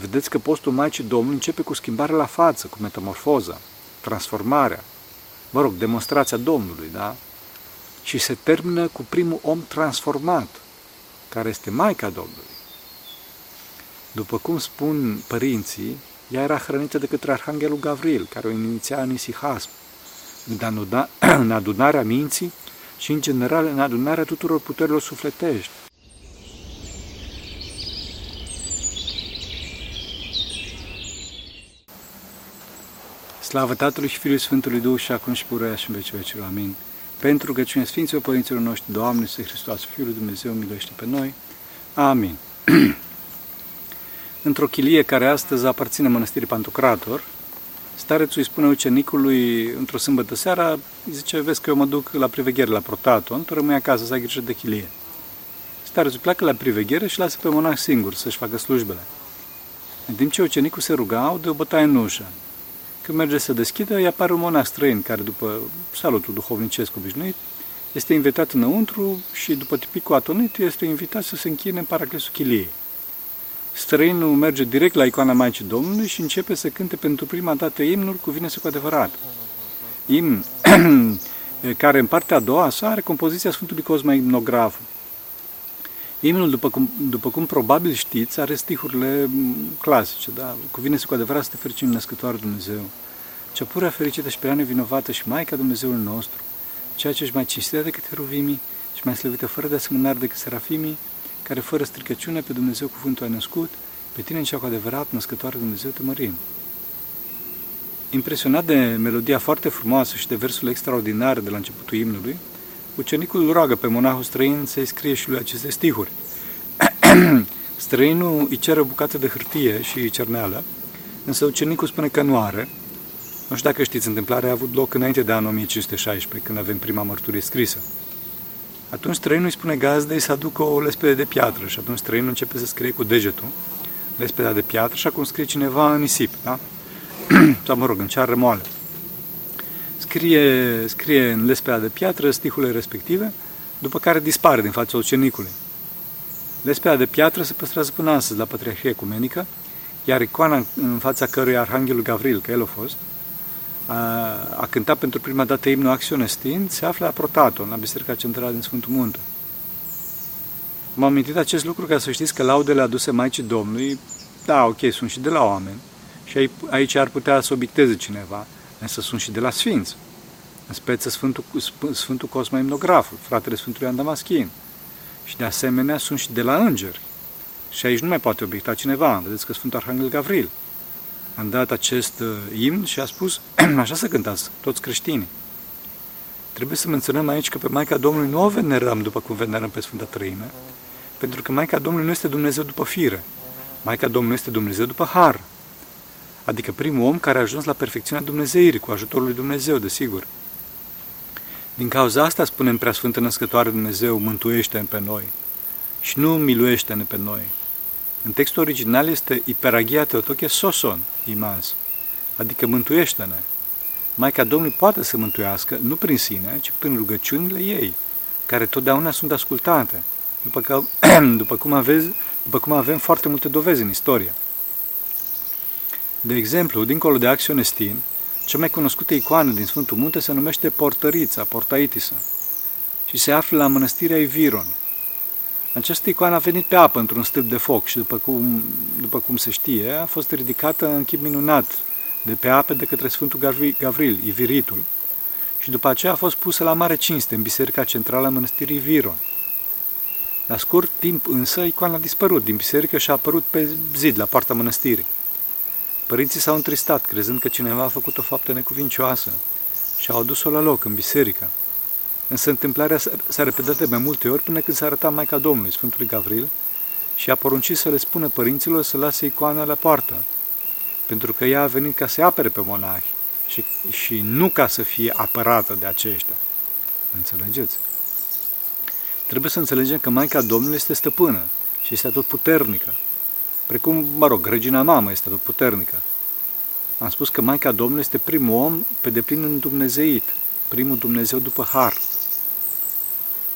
Vedeți că postul Maicii Domnului începe cu schimbarea la față, cu metamorfoza, transformarea, mă rog, demonstrația Domnului, da? Și se termină cu primul om transformat, care este Maica Domnului. După cum spun părinții, ea era hrănită de către Arhanghelul Gavril, care o iniția în isihasm, în adunarea minții și, în general, în adunarea tuturor puterilor sufletești. Slavă Tatălui și Fiului Sfântului Duh și acum și pururea și în vecii vecilor. Amin. Pentru că cine Sfinților Părinților noștri, Doamne, Să Hristos, Fiul lui Dumnezeu, miluiește pe noi. Amin. Într-o chilie care astăzi aparține mănăstirii Pantocrator, starețul îi spune ucenicului într-o sâmbătă seara, zice, vezi că eu mă duc la priveghere la Protaton, tu rămâi acasă să ai grijă de chilie. Starețul pleacă la priveghere și lasă pe monah singur să-și facă slujbele. În timp ce ucenicul se ruga, aude o bătaie în ușă. Când merge să deschidă, îi apare un monah străin care, după salutul duhovnicesc obișnuit, este invitat înăuntru și, după tipicul atonit, este invitat să se închine în paraclesul chiliei. Străinul merge direct la icoana Maicii Domnului și începe să cânte pentru prima dată imnul cu vine cu adevărat. Imn care în partea a doua sa are compoziția Sfântului Cosma Imnograf. Imnul, după cum, după cum probabil știți, are stihurile clasice, da? Cuvine cu adevărat să te fericim născătoare Dumnezeu. Cea pura fericită și pe nevinovată și Maica Dumnezeului nostru, ceea ce ești mai cinstită decât heruvimii și mai slăvită fără de asemănare decât serafimii, care fără stricăciune pe Dumnezeu cuvântul a născut, pe tine cea cu adevărat născătoare Dumnezeu te mărim. Impresionat de melodia foarte frumoasă și de versul extraordinar de la începutul imnului, ucenicul roagă pe monahul străin să-i scrie și lui aceste stihuri. Străinul îi cere o bucată de hârtie și cerneală, însă ucenicul spune că nu are. Nu știu dacă știți, întâmplarea a avut loc înainte de anul 1516, când avem prima mărturie scrisă. Atunci străinul îi spune gazdei să aducă o lespede de piatră și atunci străinul începe să scrie cu degetul lespeda de piatră și acum scrie cineva în nisip, da? Sau mă rog, în ceară moale. Scrie, scrie în lespeda de piatră stihurile respective, după care dispare din fața ucenicului. Lespeda de piatră se păstrează până astăzi la Patriarhia Ecumenică, iar icoana în fața căruia Arhanghelul Gavril, că el a fost, a, a cântat pentru prima dată imnul Acțiune Stind, se află la Protaton, la Biserica Centrală din Sfântul Munte. M-am amintit acest lucru ca să știți că laudele aduse Maicii Domnului, da, ok, sunt și de la oameni, și aici ar putea să obiecteze cineva, însă sunt și de la Sfinți. În speță Sfântul, Sfântul Cosma Imnograful, fratele Sfântului Andamaschin. Și de asemenea sunt și de la îngeri. Și aici nu mai poate obiecta cineva. Vedeți că Sfântul Arhanghel Gavril am dat acest uh, imn și a spus, așa să cântați, toți creștinii. Trebuie să menționăm aici că pe Maica Domnului nu o venerăm după cum venerăm pe Sfânta Trăime, pentru că Maica Domnului nu este Dumnezeu după fire. Maica Domnului este Dumnezeu după har. Adică primul om care a ajuns la perfecțiunea Dumnezeirii, cu ajutorul lui Dumnezeu, desigur. Din cauza asta spunem prea Sfântă Născătoare Dumnezeu, mântuiește-ne pe noi și nu miluiește-ne pe noi. În textul original este Iperagia Teotoche Soson, imaz, adică mântuiește-ne. Maica Domnului poate să mântuiască, nu prin sine, ci prin rugăciunile ei, care totdeauna sunt ascultate, după, că, după, cum aveți, după cum avem foarte multe dovezi în istorie. De exemplu, dincolo de Axionestin, cea mai cunoscută icoană din Sfântul Munte se numește Portărița, Portaitisa, și se află la mănăstirea Iviron. Această icoană a venit pe apă într-un stâlp de foc și, după cum, după cum se știe, a fost ridicată în chip minunat de pe apă de către Sfântul Gavril, Iviritul, și după aceea a fost pusă la mare cinste în biserica centrală a mănăstirii Viron. La scurt timp însă, icoana a dispărut din biserică și a apărut pe zid la poarta mănăstirii. Părinții s-au întristat, crezând că cineva a făcut o faptă necuvincioasă și au adus-o la loc, în biserică. Însă întâmplarea s-a repetat de mai multe ori până când s-a arătat Maica Domnului, Sfântului Gavril, și a poruncit să le spună părinților să lase icoana la poartă, pentru că ea a venit ca să apere pe monahi și, și nu ca să fie apărată de aceștia. Înțelegeți? Trebuie să înțelegem că Maica Domnului este stăpână și este tot puternică Precum, mă rog, regina mamă este tot puternică. Am spus că Maica Domnului este primul om pe deplin îndumnezeit, primul Dumnezeu după har.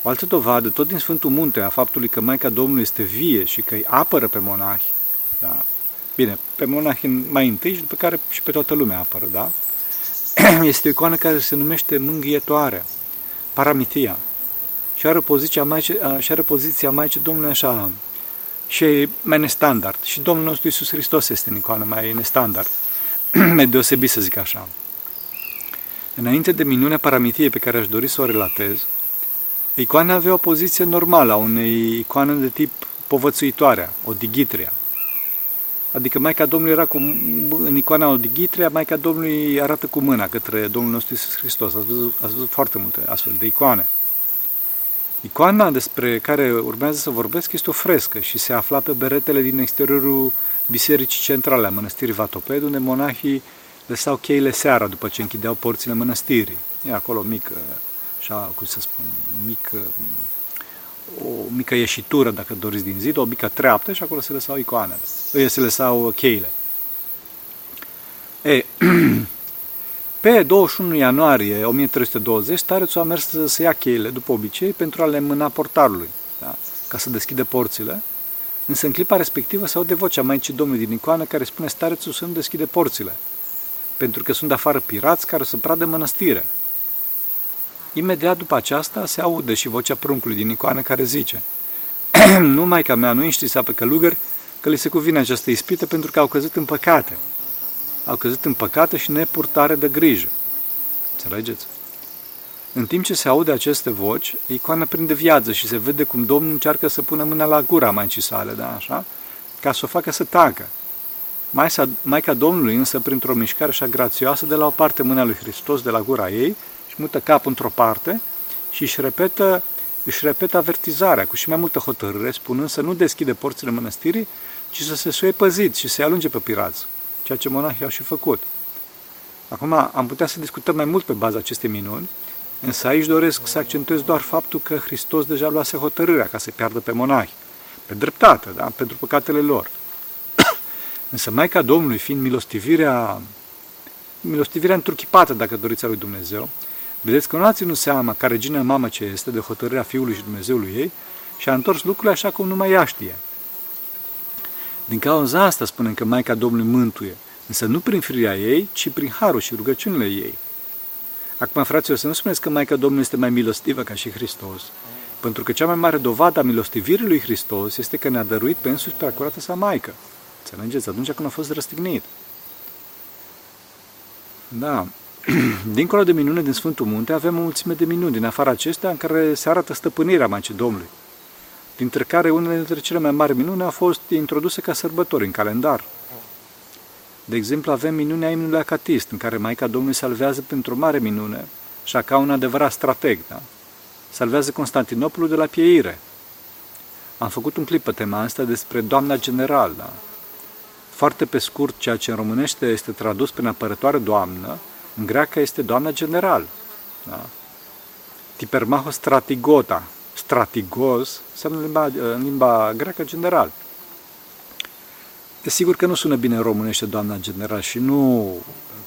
O altă dovadă, tot din Sfântul Munte, a faptului că Maica Domnului este vie și că îi apără pe monahi, da? Bine, pe monahi mai întâi și după care și pe toată lumea apără, da? Este o icoană care se numește mângâietoarea, paramitia. Și are poziția Maicii, și are poziția Maicii Domnului așa, și mai nestandard. Și Domnul nostru Iisus Hristos este în icoană mai nestandard, mai deosebit să zic așa. Înainte de minunea paramitiei pe care aș dori să o relatez, icoana avea o poziție normală a unei icoane de tip povățuitoarea, o digitria. Adică Maica Domnului era cu, în icoana Odighitrea, Maica Domnului arată cu mâna către Domnul nostru Iisus Hristos. Ați văzut, ați văzut foarte multe astfel de icoane. Icoana despre care urmează să vorbesc este o frescă și se afla pe beretele din exteriorul bisericii centrale a mănăstirii Vatoped, unde monahii lăsau cheile seara după ce închideau porțile mănăstirii. E acolo mică, așa, cum să spun, mică o mică ieșitură, dacă doriți, din zid, o mică treaptă și acolo se lăsau icoanele, se lăsau cheile. E, pe 21 ianuarie 1320, starețul a mers să, să ia cheile, după obicei, pentru a le mâna portarului, da? ca să deschide porțile. Însă în clipa respectivă se aude vocea Maicii Domnului din icoană care spune starețul să nu deschide porțile, pentru că sunt afară pirați care să pradă mănăstirea. Imediat după aceasta se aude și vocea pruncului din icoană care zice Nu mai ca mea, nu înștița pe călugări că li se cuvine această ispită pentru că au căzut în păcate. Au căzut în păcate și nepurtare de grijă. Înțelegeți? În timp ce se aude aceste voci, icoana prinde viață și se vede cum Domnul încearcă să pună mâna la gura Maicii sale, da, așa? Ca să o facă să tacă. Maica Domnului însă, printr-o mișcare așa grațioasă, de la o parte mâna lui Hristos de la gura ei mută capul într-o parte și își repetă, își repetă avertizarea cu și mai multă hotărâre, spunând să nu deschide porțile mănăstirii, ci să se suie păzit și să-i alunge pe pirați, ceea ce monahii au și făcut. Acum am putea să discutăm mai mult pe baza acestei minuni, însă aici doresc să accentuez doar faptul că Hristos deja luase hotărârea ca să piardă pe monahi, pe dreptate, da? pentru păcatele lor. însă Maica Domnului, fiind milostivirea, milostivirea întruchipată, dacă doriți, a lui Dumnezeu, Vedeți că nu a ținut seama ca regină mamă ce este de hotărârea Fiului și Dumnezeului ei și a întors lucrurile așa cum numai ea știe. Din cauza asta spunem că Maica Domnului mântuie, însă nu prin firia ei, ci prin harul și rugăciunile ei. Acum, fraților, să nu spuneți că Maica Domnului este mai milostivă ca și Hristos, pentru că cea mai mare dovadă a milostivirii lui Hristos este că ne-a dăruit pe însuși pe acurată sa Maică. Înțelegeți? Atunci când a fost răstignit. Da. Dincolo de minune din Sfântul Munte, avem o mulțime de minuni din afara acestea în care se arată stăpânirea Maicii Domnului, dintre care unele dintre cele mai mari minuni au fost introduse ca sărbători în calendar. De exemplu, avem minunea imnului acatist, în care Maica Domnului salvează pentru o mare minune, și ca un adevărat strateg, da? Salvează Constantinopolul de la pieire. Am făcut un clip pe tema asta despre Doamna General, da? Foarte pe scurt, ceea ce în românește este tradus prin apărătoare doamnă, în greacă este doamna general. Da? Tipermahos stratigota. Stratigos înseamnă în limba, în limba greacă general. Desigur că nu sună bine în românește doamna general și nu,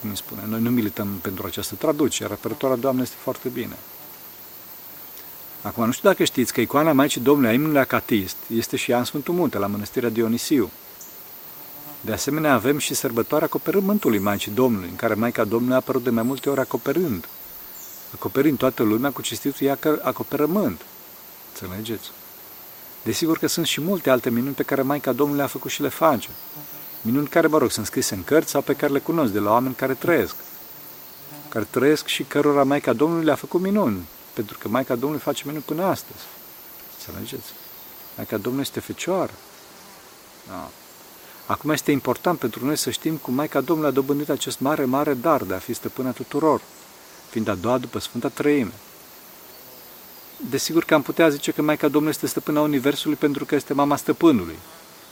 cum îi spune, noi nu milităm pentru această traducere. Repertoarea doamnă este foarte bine. Acum, nu știu dacă știți că icoana Maicii Domnului a imnului acatist este și ea în Sfântul Munte, la Mănăstirea Dionisiu. De asemenea, avem și sărbătoarea acoperământului Maicii Domnului, în care Maica Domnului a apărut de mai multe ori acoperând, acoperind toată lumea cu cestitul ei acoperământ. Înțelegeți? Desigur că sunt și multe alte minuni pe care Maica Domnului a făcut și le face. Minuni care, mă rog, sunt scrise în cărți sau pe care le cunosc de la oameni care trăiesc. Care trăiesc și cărora Maica Domnului le-a făcut minuni. Pentru că Maica Domnului face minuni până astăzi. Înțelegeți? Maica Domnului este fecioară. Da. Acum este important pentru noi să știm cum Maica Domnului a dobândit acest mare, mare dar de a fi stăpâna tuturor, fiind a doua după Sfânta Trăime. Desigur că am putea zice că Maica Domnului este stăpâna Universului pentru că este mama stăpânului.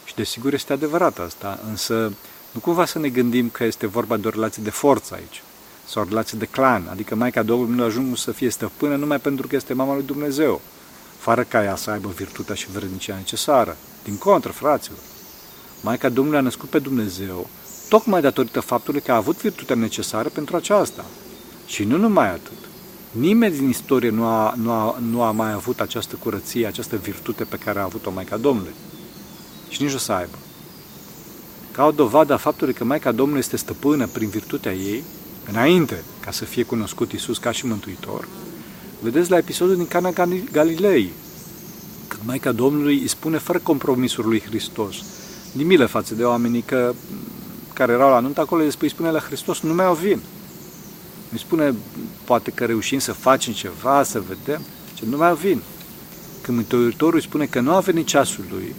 Și desigur este adevărat asta, însă nu cumva să ne gândim că este vorba de o relație de forță aici, sau o relație de clan, adică Maica Domnului nu ajung să fie stăpână numai pentru că este mama lui Dumnezeu, fără ca ea să aibă virtutea și vrednicia necesară. Din contră, fraților. Maica Domnului a născut pe Dumnezeu, tocmai datorită faptului că a avut virtutea necesară pentru aceasta. Și nu numai atât. Nimeni din istorie nu a, nu, a, nu a mai avut această curăție, această virtute pe care a avut-o Maica Domnului. Și nici o să aibă. ca o dovadă a faptului că Maica Domnului este stăpână prin virtutea ei, înainte ca să fie cunoscut Isus ca și Mântuitor, vedeți la episodul din Cana Galilei, când Maica Domnului îi spune fără compromisuri lui Hristos, din milă față de oamenii că, care erau la nuntă acolo, îi spune la Hristos, nu mai au vin. Îi spune, poate că reușim să facem ceva, să vedem, ce nu mai au vin. Când Mântuitorul îi spune că nu a venit ceasul lui,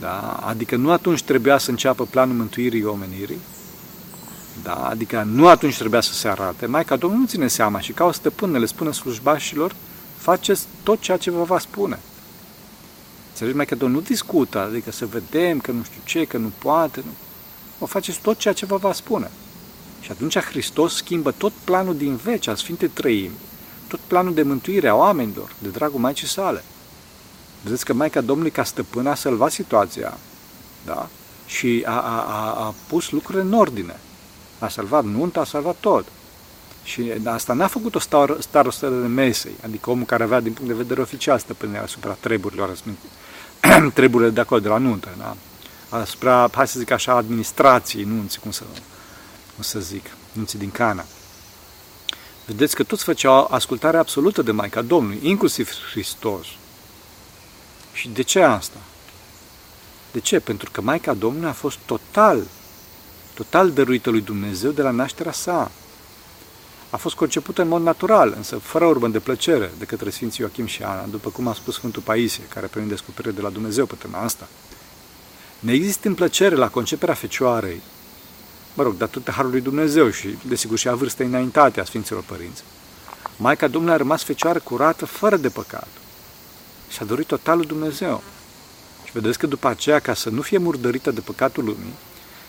da? adică nu atunci trebuia să înceapă planul mântuirii omenirii, da? adică nu atunci trebuia să se arate, Maica Domnului nu ține seama și ca o stăpână le spune slujbașilor, faceți tot ceea ce vă va spune. Înțelegi? Maica Domnului nu discută, adică să vedem că nu știu ce, că nu poate, nu. O faceți tot ceea ce vă va spune. Și atunci Hristos schimbă tot planul din veci al Sfintei Trăimi, tot planul de mântuire a oamenilor, de dragul Maicii sale. Vedeți că Maica Domnului ca stăpână a salvat situația, da? Și a, a, a, a pus lucrurile în ordine. A salvat nunta, a salvat tot. Și asta n-a făcut o starostă de mesei, adică omul care avea din punct de vedere oficial stăpânirea asupra treburilor, treburile de acolo, de la nuntă, da? asupra, hai să zic așa, administrației nunții, cum să, cum să zic, nunții din Cana. Vedeți că toți făceau ascultare absolută de Maica Domnului, inclusiv Hristos. Și de ce asta? De ce? Pentru că Maica Domnului a fost total, total dăruită lui Dumnezeu de la nașterea sa. A fost concepută în mod natural, însă fără urmă de plăcere, de către Sfinții Ioachim și Ana, după cum a spus Sfântul Paisie, care a primit descoperire de la Dumnezeu pe tema asta. Ne există în plăcere la conceperea Fecioarei, mă rog, datorită Harului Dumnezeu și, desigur, și a vârstei înaintate a Sfinților Părinți. Maica Domnului a rămas fecioară curată, fără de păcat. Și a dorit totalul Dumnezeu. Și vedeți că după aceea, ca să nu fie murdărită de păcatul lumii,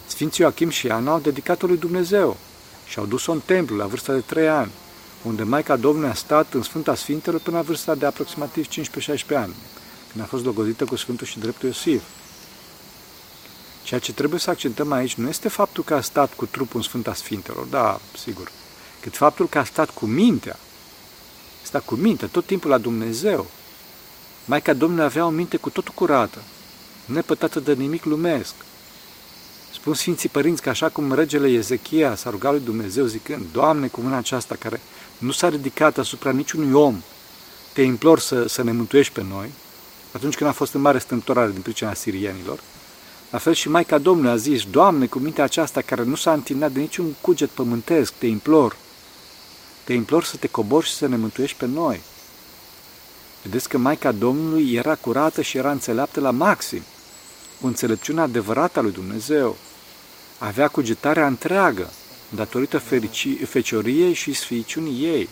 Sfinții Joachim și Ana au dedicat-o lui Dumnezeu și au dus-o în templu la vârsta de 3 ani, unde Maica Domnului a stat în Sfânta Sfintelor până la vârsta de aproximativ 15-16 ani, când a fost logodită cu Sfântul și Dreptul Iosif. Ceea ce trebuie să accentăm aici nu este faptul că a stat cu trupul în Sfânta Sfintelor, da, sigur, cât faptul că a stat cu mintea. A stat cu mintea, tot timpul la Dumnezeu. Maica Domnului avea o minte cu totul curată, nepătată de nimic lumesc. Spun Sfinții Părinți că așa cum regele Ezechia s-a rugat lui Dumnezeu zicând, Doamne, cu mâna aceasta care nu s-a ridicat asupra niciunui om, te implor să, să ne mântuiești pe noi, atunci când a fost în mare stântorare din pricina sirienilor, la fel și Maica Domnului a zis, Doamne, cu mintea aceasta care nu s-a întinat de niciun cuget pământesc, te implor, te implor să te cobori și să ne mântuiești pe noi. Vedeți că Maica Domnului era curată și era înțeleaptă la maxim, cu înțelepciunea adevărată a lui Dumnezeu. Avea cugetarea întreagă, datorită fericii, fecioriei și sfiiciunii ei.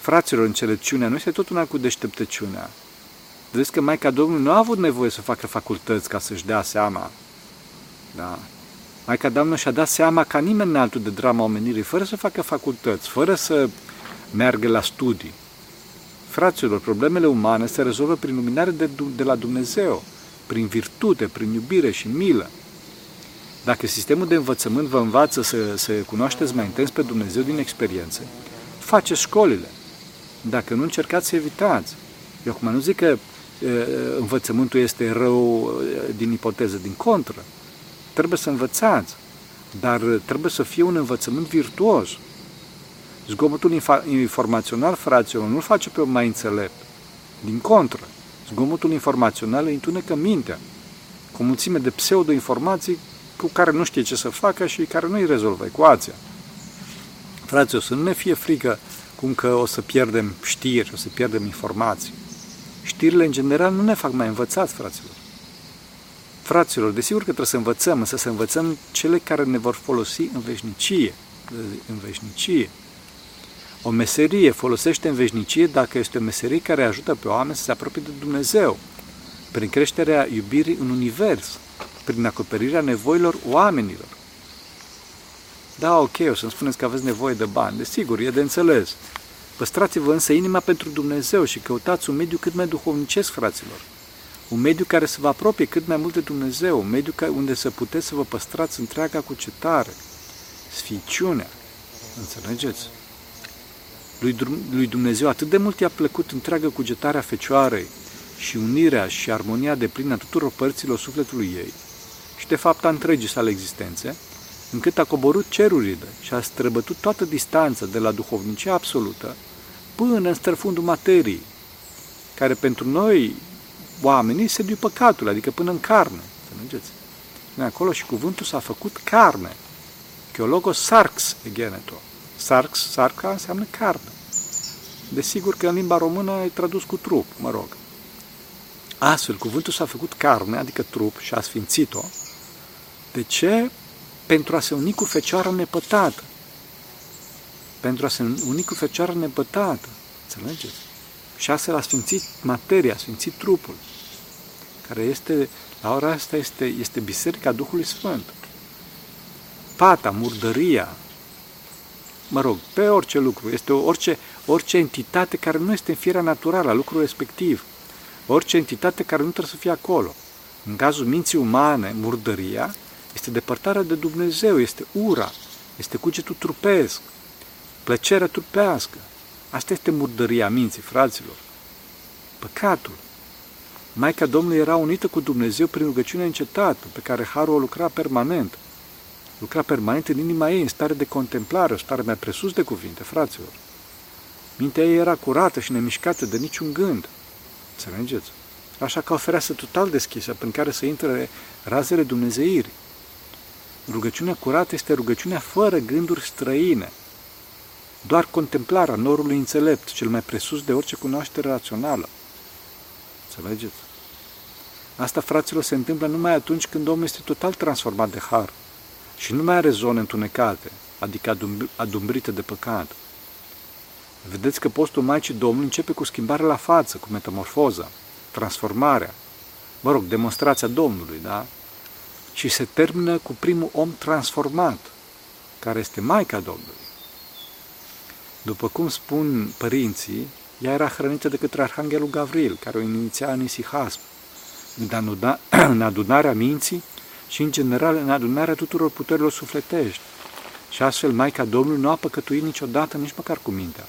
Fraților, înțelepciunea nu este tot una cu deșteptăciunea, Vedeți că Maica Domnului nu a avut nevoie să facă facultăți ca să-și dea seama. Da. Maica Domnului și-a dat seama ca nimeni altul de drama omenirii, fără să facă facultăți, fără să meargă la studii. Fraților, problemele umane se rezolvă prin luminare de, de la Dumnezeu, prin virtute, prin iubire și milă. Dacă sistemul de învățământ vă învață să, să cunoașteți mai intens pe Dumnezeu din experiență, faceți școlile. Dacă nu, încercați să evitați. Eu acum nu zic că învățământul este rău din ipoteză, din contră. Trebuie să învățați, dar trebuie să fie un învățământ virtuos. Zgomotul informațional, fraților, nu-l face pe om mai înțelept. Din contră, zgomotul informațional îi întunecă mintea, cu mulțime de pseudo-informații cu care nu știe ce să facă și care nu îi rezolvă ecuația. Fraților, să nu ne fie frică cum că o să pierdem știri, o să pierdem informații. Știrile, în general, nu ne fac mai învățați, fraților. Fraților, desigur că trebuie să învățăm, însă să învățăm cele care ne vor folosi în veșnicie. În veșnicie. O meserie folosește în veșnicie dacă este o meserie care ajută pe oameni să se apropie de Dumnezeu, prin creșterea iubirii în univers, prin acoperirea nevoilor oamenilor. Da, ok, o să-mi spuneți că aveți nevoie de bani. Desigur, e de înțeles. Păstrați-vă însă inima pentru Dumnezeu și căutați un mediu cât mai duhovnicesc, fraților. Un mediu care să vă apropie cât mai mult de Dumnezeu, un mediu unde să puteți să vă păstrați întreaga cucetare, sficiunea. Înțelegeți? Lui, lui Dumnezeu atât de mult i-a plăcut întreaga cugetarea Fecioarei și unirea și armonia de plină a tuturor părților sufletului ei, și de fapt a întregii sale existențe, încât a coborât cerurile și a străbătut toată distanța de la duhovnicia absolută până în străfundul materiei, care pentru noi, oamenii, se duce păcatul, adică până în carne. Înțelegeți? Acolo și cuvântul s-a făcut carne. Că logo sarx egeneto. Sarx, sarca înseamnă carne. Desigur că în limba română e tradus cu trup, mă rog. Astfel, cuvântul s-a făcut carne, adică trup, și a sfințit-o. De ce? Pentru a se uni cu Fecioara nepătată. Pentru a se uni cu Fecioara nepătată. Înțelegeți? Și astfel a sfințit materia, a sfințit trupul, care este, la ora asta, este, este Biserica Duhului Sfânt. Pata, murdăria, mă rog, pe orice lucru, este orice, orice entitate care nu este în firea naturală a lucrului respectiv, orice entitate care nu trebuie să fie acolo. În cazul minții umane, murdăria este depărtarea de Dumnezeu, este ura, este cugetul trupesc, plăcerea trupească. Asta este murdăria minții, fraților. Păcatul. Maica Domnului era unită cu Dumnezeu prin rugăciunea încetată, pe care Harul o lucra permanent. Lucra permanent în inima ei, în stare de contemplare, o stare mai presus de cuvinte, fraților. Mintea ei era curată și nemișcată de niciun gând. Înțelegeți? Așa ca o fereastră total deschisă, prin care să intre razele Dumnezeirii. Rugăciunea curată este rugăciunea fără gânduri străine. Doar contemplarea norului înțelept, cel mai presus de orice cunoaștere rațională. Înțelegeți? Asta, fraților, se întâmplă numai atunci când omul este total transformat de har și nu mai are zone întunecate, adică adumbrite de păcat. Vedeți că postul Maicii Domnului începe cu schimbarea la față, cu metamorfoza, transformarea, mă rog, demonstrația Domnului, da? Și se termină cu primul om transformat, care este Maica Domnului. După cum spun părinții, ea era hrănită de către Arhanghelul Gavril, care o iniția în isihasm, în adunarea minții și, în general, în adunarea tuturor puterilor sufletești. Și astfel, Maica Domnului nu a păcătuit niciodată, nici măcar cu mintea.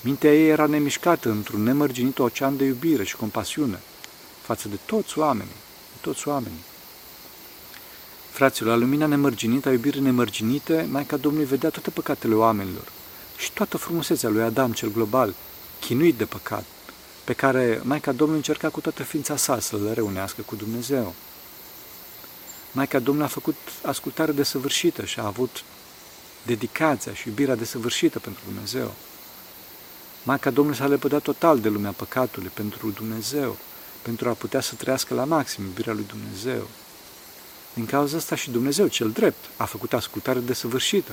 Mintea ei era nemișcată într-un nemărginit ocean de iubire și compasiune față de toți oamenii, de toți oamenii. Fraților, la lumina nemărginită, a iubirii nemărginite, Maica Domnului vedea toate păcatele oamenilor și toată frumusețea lui Adam cel global, chinuit de păcat, pe care Maica Domnului încerca cu toată ființa sa să le reunească cu Dumnezeu. Maica Domnului a făcut ascultare desăvârșită și a avut dedicația și iubirea desăvârșită pentru Dumnezeu. Maica Domnului s-a lepădat total de lumea păcatului pentru Dumnezeu, pentru a putea să trăiască la maxim iubirea lui Dumnezeu. Din cauza asta și Dumnezeu, cel drept, a făcut ascultare desăvârșită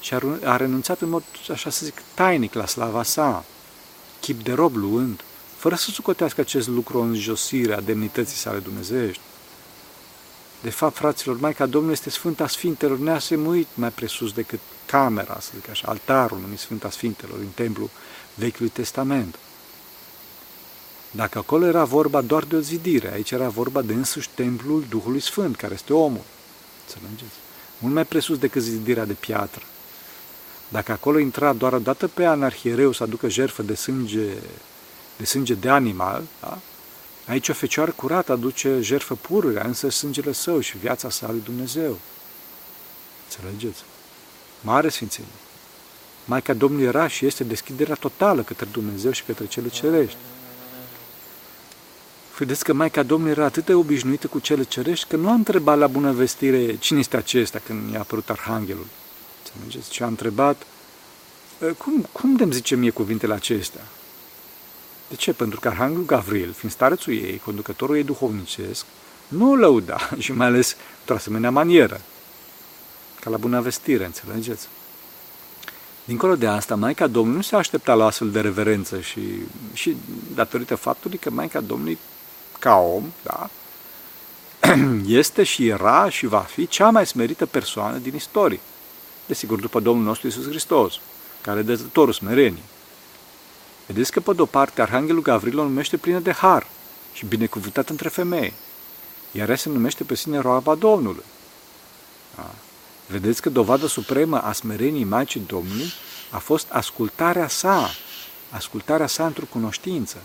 și a renunțat în mod, așa să zic, tainic la slava sa, chip de rob luând, fără să sucotească acest lucru în josirea demnității sale dumnezeiești. De fapt, fraților, Maica Domnului este Sfânta Sfintelor neasemuit mai presus decât camera, să zic așa, altarul numit Sfânta Sfintelor în templu Vechiului Testament. Dacă acolo era vorba doar de o zidire, aici era vorba de însuși templul Duhului Sfânt, care este omul. Înțelegeți? Mult mai presus decât zidirea de piatră. Dacă acolo intra doar o dată pe an arhiereu să aducă jertfă de sânge de, sânge de animal, da? aici o fecioară curată aduce jertfă pururea, însă sângele său și viața sa lui Dumnezeu. Înțelegeți? Mare sfințenie. Maica Domnului era și este deschiderea totală către Dumnezeu și către cele cerești. Vedeți că Maica Domnului era atât de obișnuită cu cele cerești că nu a întrebat la bună vestire cine este acesta când i-a apărut Arhanghelul. Înțelegeți? Și a întrebat cum, cum de-mi zice mie cuvintele acestea? De ce? Pentru că Arhanghelul Gavril, fiind starețul ei, conducătorul ei duhovnicesc, nu o lăuda și mai ales într-o asemenea manieră. Ca la bună vestire, înțelegeți? Dincolo de asta, Maica Domnului nu se aștepta la astfel de reverență și, și datorită faptului că Maica Domnului, ca om, da, este și era și va fi cea mai smerită persoană din istorie. Desigur, după Domnul nostru Isus Hristos, care e dezătorul smerenie. Vedeți că, pe de-o parte, Arhanghelul Gavril o numește plină de har și binecuvântat între femei, iar ea se numește pe sine roaba Domnului. Da. Vedeți că dovada supremă a smereniei Maicii Domnului a fost ascultarea sa, ascultarea sa într-o cunoștință.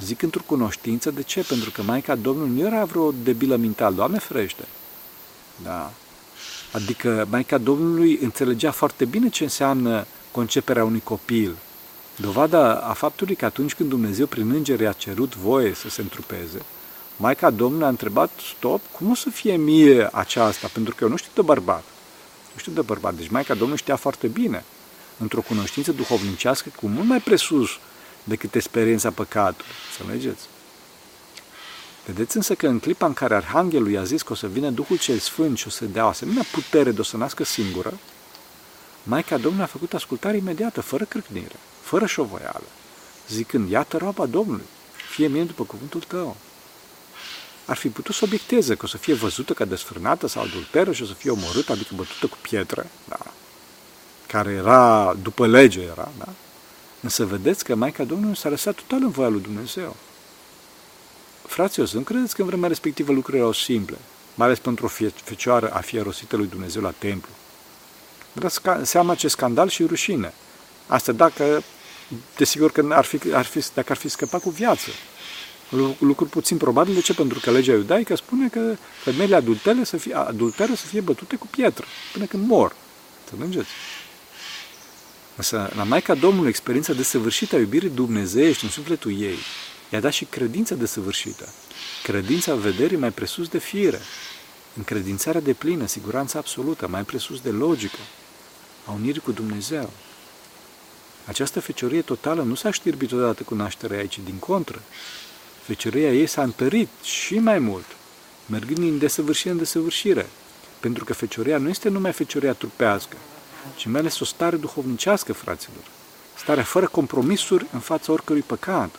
Zic într-o cunoștință, de ce? Pentru că Maica Domnului nu era vreo debilă mental, Doamne ferește. Da. Adică Maica Domnului înțelegea foarte bine ce înseamnă conceperea unui copil. Dovada a faptului că atunci când Dumnezeu prin îngeri a cerut voie să se întrupeze, Maica Domnului a întrebat, stop, cum o să fie mie aceasta? Pentru că eu nu știu de bărbat. Nu știu de bărbat. Deci Maica Domnului știa foarte bine, într-o cunoștință duhovnicească cu mult mai presus decât experiența păcatului. Să mergeți. Vedeți însă că în clipa în care Arhanghelul i-a zis că o să vină Duhul cel Sfânt și o să dea o asemenea putere de o să nască singură, Maica Domnului a făcut ascultare imediată, fără crâcnire, fără șovoială, zicând, iată roaba Domnului, fie mie după cuvântul tău. Ar fi putut să obiecteze că o să fie văzută ca desfrânată sau adulteră și o să fie omorâtă, adică bătută cu pietre, da, care era, după lege era, da? Însă vedeți că Maica Domnului s-a lăsat total în voia lui Dumnezeu. Fraților, să nu credeți că în vremea respectivă lucrurile erau simple, mai ales pentru o fecioară a fi rosită lui Dumnezeu la templu. Dați seama ce scandal și rușine. Asta dacă, desigur că ar fi, ar fi, dacă ar fi scăpat cu viață. Lucruri puțin probabil. De ce? Pentru că legea iudaică spune că femeile adultere să fie, adultere să fie bătute cu pietră până când mor. Înțelegeți? Însă, la Maica Domnului, experiența desăvârșită a iubirii dumnezeiești în sufletul ei, i-a dat și credința desăvârșită. Credința vederii mai presus de fire, încredințarea de plină, siguranța absolută, mai presus de logică, a unirii cu Dumnezeu. Această feciorie totală nu s-a știrbit odată cu nașterea aici, din contră. Fecioria ei s-a întărit și mai mult, mergând din desăvârșire în desăvârșire, pentru că fecioria nu este numai fecioria trupească, ci mai ales o stare duhovnicească, fraților. Starea fără compromisuri în fața oricărui păcat.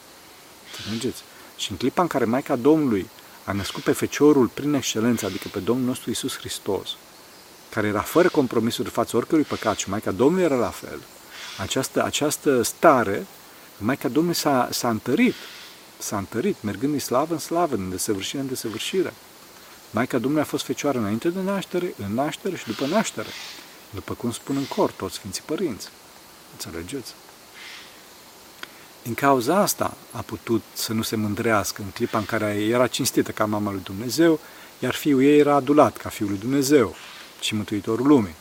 Înțelegeți? Și în clipa în care Maica Domnului a născut pe Feciorul prin excelență, adică pe Domnul nostru Isus Hristos, care era fără compromisuri în fața oricărui păcat și Maica Domnului era la fel, această, această stare, Maica Domnului s-a, s-a întărit, s-a întărit, mergând din slavă în slavă, din desăvârșire în desăvârșire. Maica Domnului a fost fecioară înainte de naștere, în naștere și după naștere. După cum spun în cor toți Sfinții Părinți. Înțelegeți? Din cauza asta a putut să nu se mândrească în clipa în care era cinstită ca mama lui Dumnezeu, iar fiul ei era adulat ca fiul lui Dumnezeu și Mântuitorul lumii.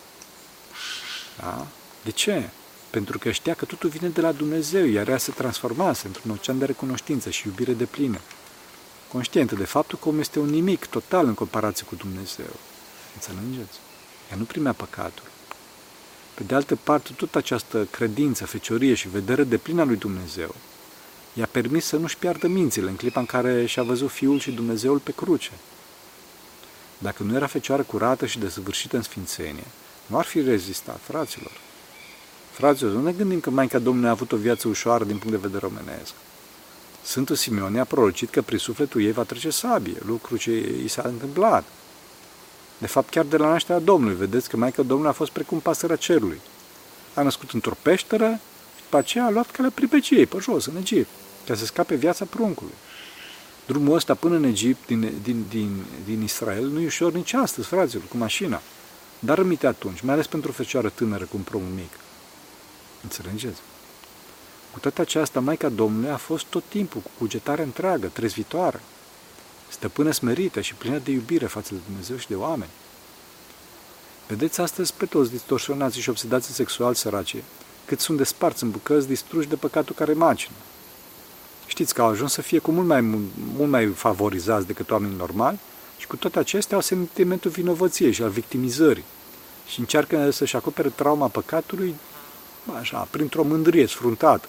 Da? De ce? Pentru că știa că totul vine de la Dumnezeu, iar ea se transformase într-un ocean de recunoștință și iubire de plină. Conștientă de faptul că omul este un nimic total în comparație cu Dumnezeu. Înțelegeți? Ea nu primea păcatul. Pe de altă parte, tot această credință, feciorie și vedere de plină lui Dumnezeu i-a permis să nu-și piardă mințile în clipa în care și-a văzut Fiul și Dumnezeul pe cruce. Dacă nu era fecioară curată și desăvârșită în sfințenie, nu ar fi rezistat, fraților. Fraților, nu ne gândim că Maica Domnului a avut o viață ușoară din punct de vedere omenesc. Sfântul Simeon a prorocit că prin sufletul ei va trece sabie, lucru ce i s-a întâmplat. De fapt, chiar de la nașterea Domnului, vedeți că Maica Domnului a fost precum pasărea cerului. A născut într-o peșteră și după aceea a luat calea pripeciei pe jos, în Egipt, ca să scape viața pruncului. Drumul ăsta până în Egipt, din, din, din, din Israel, nu e ușor nici astăzi, fraților, cu mașina. Dar rămite atunci, mai ales pentru o fecioară tânără cu un prom mic. Înțelegeți? Cu toate aceasta, Maica Domnului a fost tot timpul cu cugetare întreagă, trezvitoare stăpână smerită și plină de iubire față de Dumnezeu și de oameni. Vedeți astăzi pe toți distorsionați și obsedați sexual săraci, cât sunt desparți în bucăți, distruși de păcatul care macină. Știți că au ajuns să fie cu mult mai, mult mai favorizați decât oamenii normali și cu toate acestea au sentimentul vinovăției și al victimizării și încearcă să-și acopere trauma păcatului așa, printr-o mândrie sfruntată,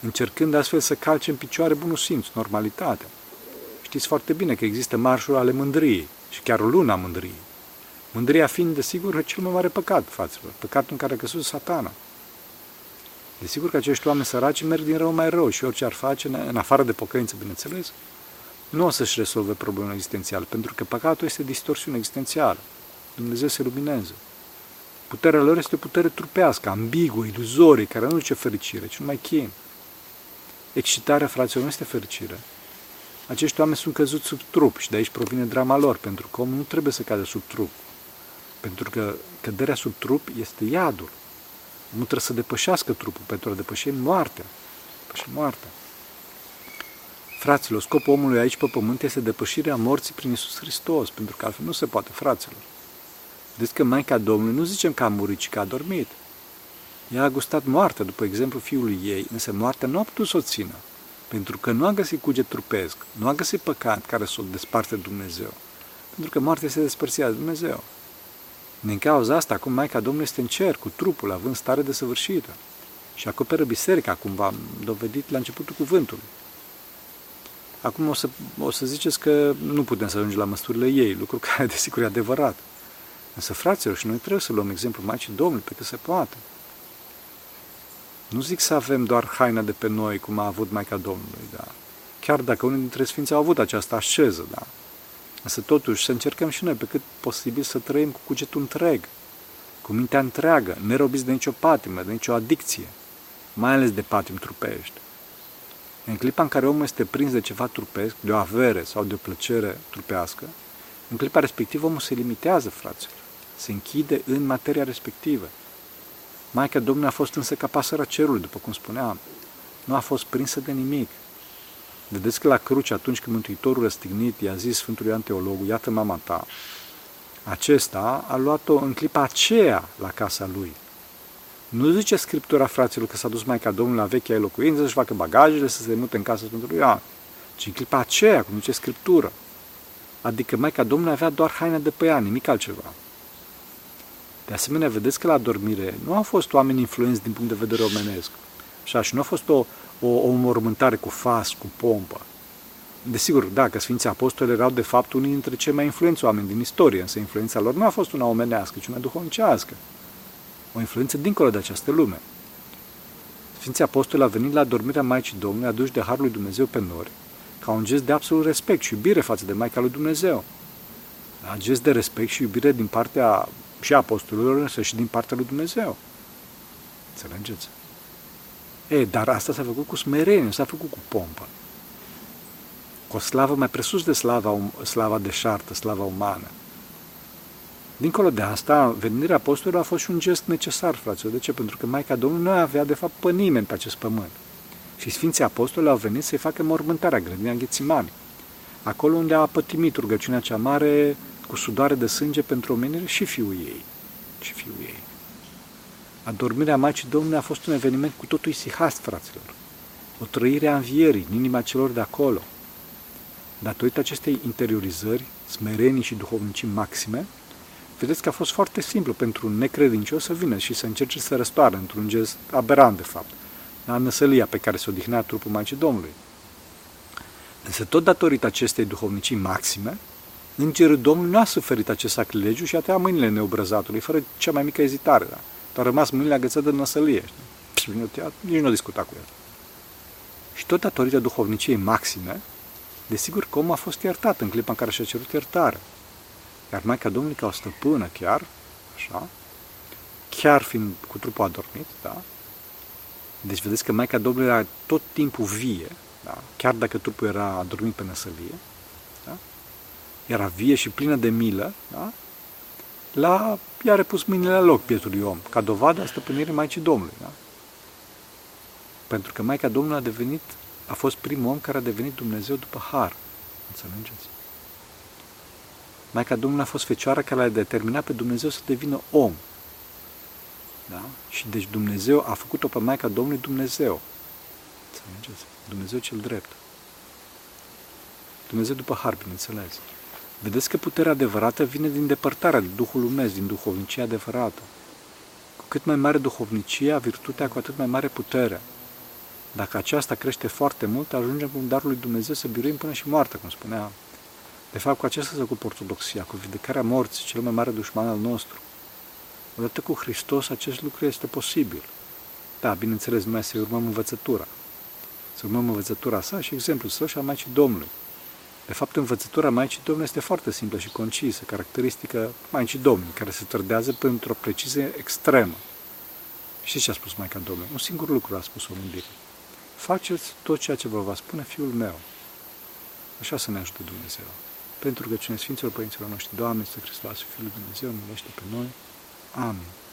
încercând astfel să calce în picioare bunul simț, normalitatea. Știți foarte bine că există marșuri ale mândriei și chiar o luna mândriei. Mândria fiind, desigur, cel mai mare păcat, faților, păcatul în care a căzut satana. Desigur că acești oameni săraci merg din rău mai rău și orice ar face, în afară de pocăință, bineînțeles, nu o să-și rezolve problema existențială, pentru că păcatul este distorsiune existențială. Dumnezeu se luminează. Puterea lor este o putere trupească, ambiguă, iluzorie, care nu duce fericire, ci numai chin. Excitarea, fraților, nu este fericire, acești oameni sunt căzuți sub trup și de aici provine drama lor, pentru că omul nu trebuie să cadă sub trup. Pentru că căderea sub trup este iadul. Nu trebuie să depășească trupul pentru a depăși moartea. Depăși moartea. Fraților, scopul omului aici pe pământ este depășirea morții prin Isus Hristos, pentru că altfel nu se poate, fraților. Deci că Maica Domnului nu zicem că a murit, ci că a dormit. Ea a gustat moartea, după exemplu fiului ei, însă moartea nu a putut să o țină, pentru că nu a găsit cuget trupesc, nu a găsit păcat care să o desparte de Dumnezeu, pentru că moartea este despărțită de Dumnezeu. Din cauza asta, acum Maica Domnului este în cer, cu trupul, având stare desăvârșită și acoperă biserica, cum v-am dovedit la începutul cuvântului. Acum o să, o să ziceți că nu putem să ajungem la măsurile ei, lucru care desigur e adevărat. Însă, fraților, și noi trebuie să luăm exemplu Maicii Domnului pe cât se poate. Nu zic să avem doar haina de pe noi, cum a avut Maica Domnului, da. Chiar dacă unii dintre Sfinții au avut această așeză, da. Însă totuși să încercăm și noi pe cât posibil să trăim cu cugetul întreg, cu mintea întreagă, nerobiți de nicio patimă, de nicio adicție, mai ales de patim trupești. În clipa în care omul este prins de ceva trupesc, de o avere sau de o plăcere trupească, în clipa respectivă omul se limitează, fraților. Se închide în materia respectivă. Maica Domnului a fost însă ca pasăra cerului, după cum spuneam. Nu a fost prinsă de nimic. Vedeți că la cruce, atunci când Mântuitorul răstignit i-a zis Sfântul Ioan Teologul, iată mama ta, acesta a luat-o în clipa aceea la casa lui. Nu zice Scriptura fraților că s-a dus Maica Domnului la vechea locuință să-și facă bagajele, să se mute în casa Sfântului Ioan, ci în clipa aceea, cum zice Scriptură. Adică Maica Domnului avea doar haina de pe ea, nimic altceva. De asemenea, vedeți că la dormire nu au fost oameni influenți din punct de vedere omenesc. Așa, și nu a fost o, o, o mormântare cu fas, cu pompă. Desigur, da, că Sfinții Apostoli erau de fapt unii dintre cei mai influenți oameni din istorie, însă influența lor nu a fost una omenească, ci una duhovnicească. O influență dincolo de această lume. Sfinții Apostoli au venit la dormirea Maicii Domnului aduși de Harul lui Dumnezeu pe nori, ca un gest de absolut respect și iubire față de Maica lui Dumnezeu. Un gest de respect și iubire din partea și a apostolilor, însă și din partea lui Dumnezeu. Înțelegeți? E, dar asta s-a făcut cu smerenie, nu s-a făcut cu pompă. Cu o slavă mai presus de slava, um, slava deșartă, slava umană. Dincolo de asta, venirea apostolilor a fost și un gest necesar, fraților. De ce? Pentru că Maica Domnului nu avea, de fapt, pe nimeni pe acest pământ. Și Sfinții Apostoli au venit să-i facă mormântarea, grădina Ghețimani. Acolo unde a pătimit rugăciunea cea mare cu sudoare de sânge pentru omenire și fiul ei. Și fiul ei. Adormirea Maicii Domnului a fost un eveniment cu totul isihast, fraților. O trăire a învierii în inima celor de acolo. Datorită acestei interiorizări, smerenii și duhovnicii maxime, vedeți că a fost foarte simplu pentru un necredincios să vină și să încerce să răstoară într-un gest aberant, de fapt, la năsălia pe care se odihnea trupul Maicii Domnului. Însă tot datorită acestei duhovnicii maxime, Îngerul Domnului nu a suferit acest sacrilegiu și a tăiat mâinile neobrăzatului, fără cea mai mică ezitare. Da? a rămas mâinile agățate de năsălie. Și nici nu a discutat cu el. Și tot datorită duhovniciei maxime, desigur că omul a fost iertat în clipa în care și-a cerut iertare. Iar Maica Domnului ca o stăpână chiar, așa, chiar fiind cu trupul adormit, da? Deci vedeți că Maica Domnului era tot timpul vie, da? chiar dacă trupul era adormit pe năsălie, da? Era vie și plină de milă, da? la, i-a repus mâinile la loc pietului om, ca dovadă a stăpânirii Maicii Domnului. Da? Pentru că Maica Domnului a devenit, a fost primul om care a devenit Dumnezeu după har. Înțelegeți? Maica Domnului a fost fecioara care l-a determinat pe Dumnezeu să devină om. Da? Și deci Dumnezeu a făcut-o pe Maica Domnului Dumnezeu. Înțelegeți? Dumnezeu cel drept. Dumnezeu după har, bineînțeles. Vedeți că puterea adevărată vine din depărtarea de Duhul Lumesc, din duhovnicia adevărată. Cu cât mai mare duhovnicia, virtutea, cu atât mai mare putere. Dacă aceasta crește foarte mult, ajungem cu darul lui Dumnezeu să biruim până și moartea, cum spunea. De fapt, cu acesta se ocupă ortodoxia, cu vindecarea morții, cel mai mare dușman al nostru. Odată cu Hristos, acest lucru este posibil. Da, bineînțeles, mai să urmăm învățătura. Să urmăm învățătura sa și exemplul său și al Maicii Domnului. De fapt, învățătura Maicii Domnului este foarte simplă și concisă, caracteristică Maicii Domnului, care se trădează pentru o precizie extremă. Și ce a spus Maica Domnului? Un singur lucru a spus-o în Faceți tot ceea ce vă va spune Fiul meu. Așa să ne ajute Dumnezeu. Pentru că cine Sfinților Părinților noștri, Doamne, este Hristos, Fiul lui Dumnezeu, miluiește pe noi. Amin.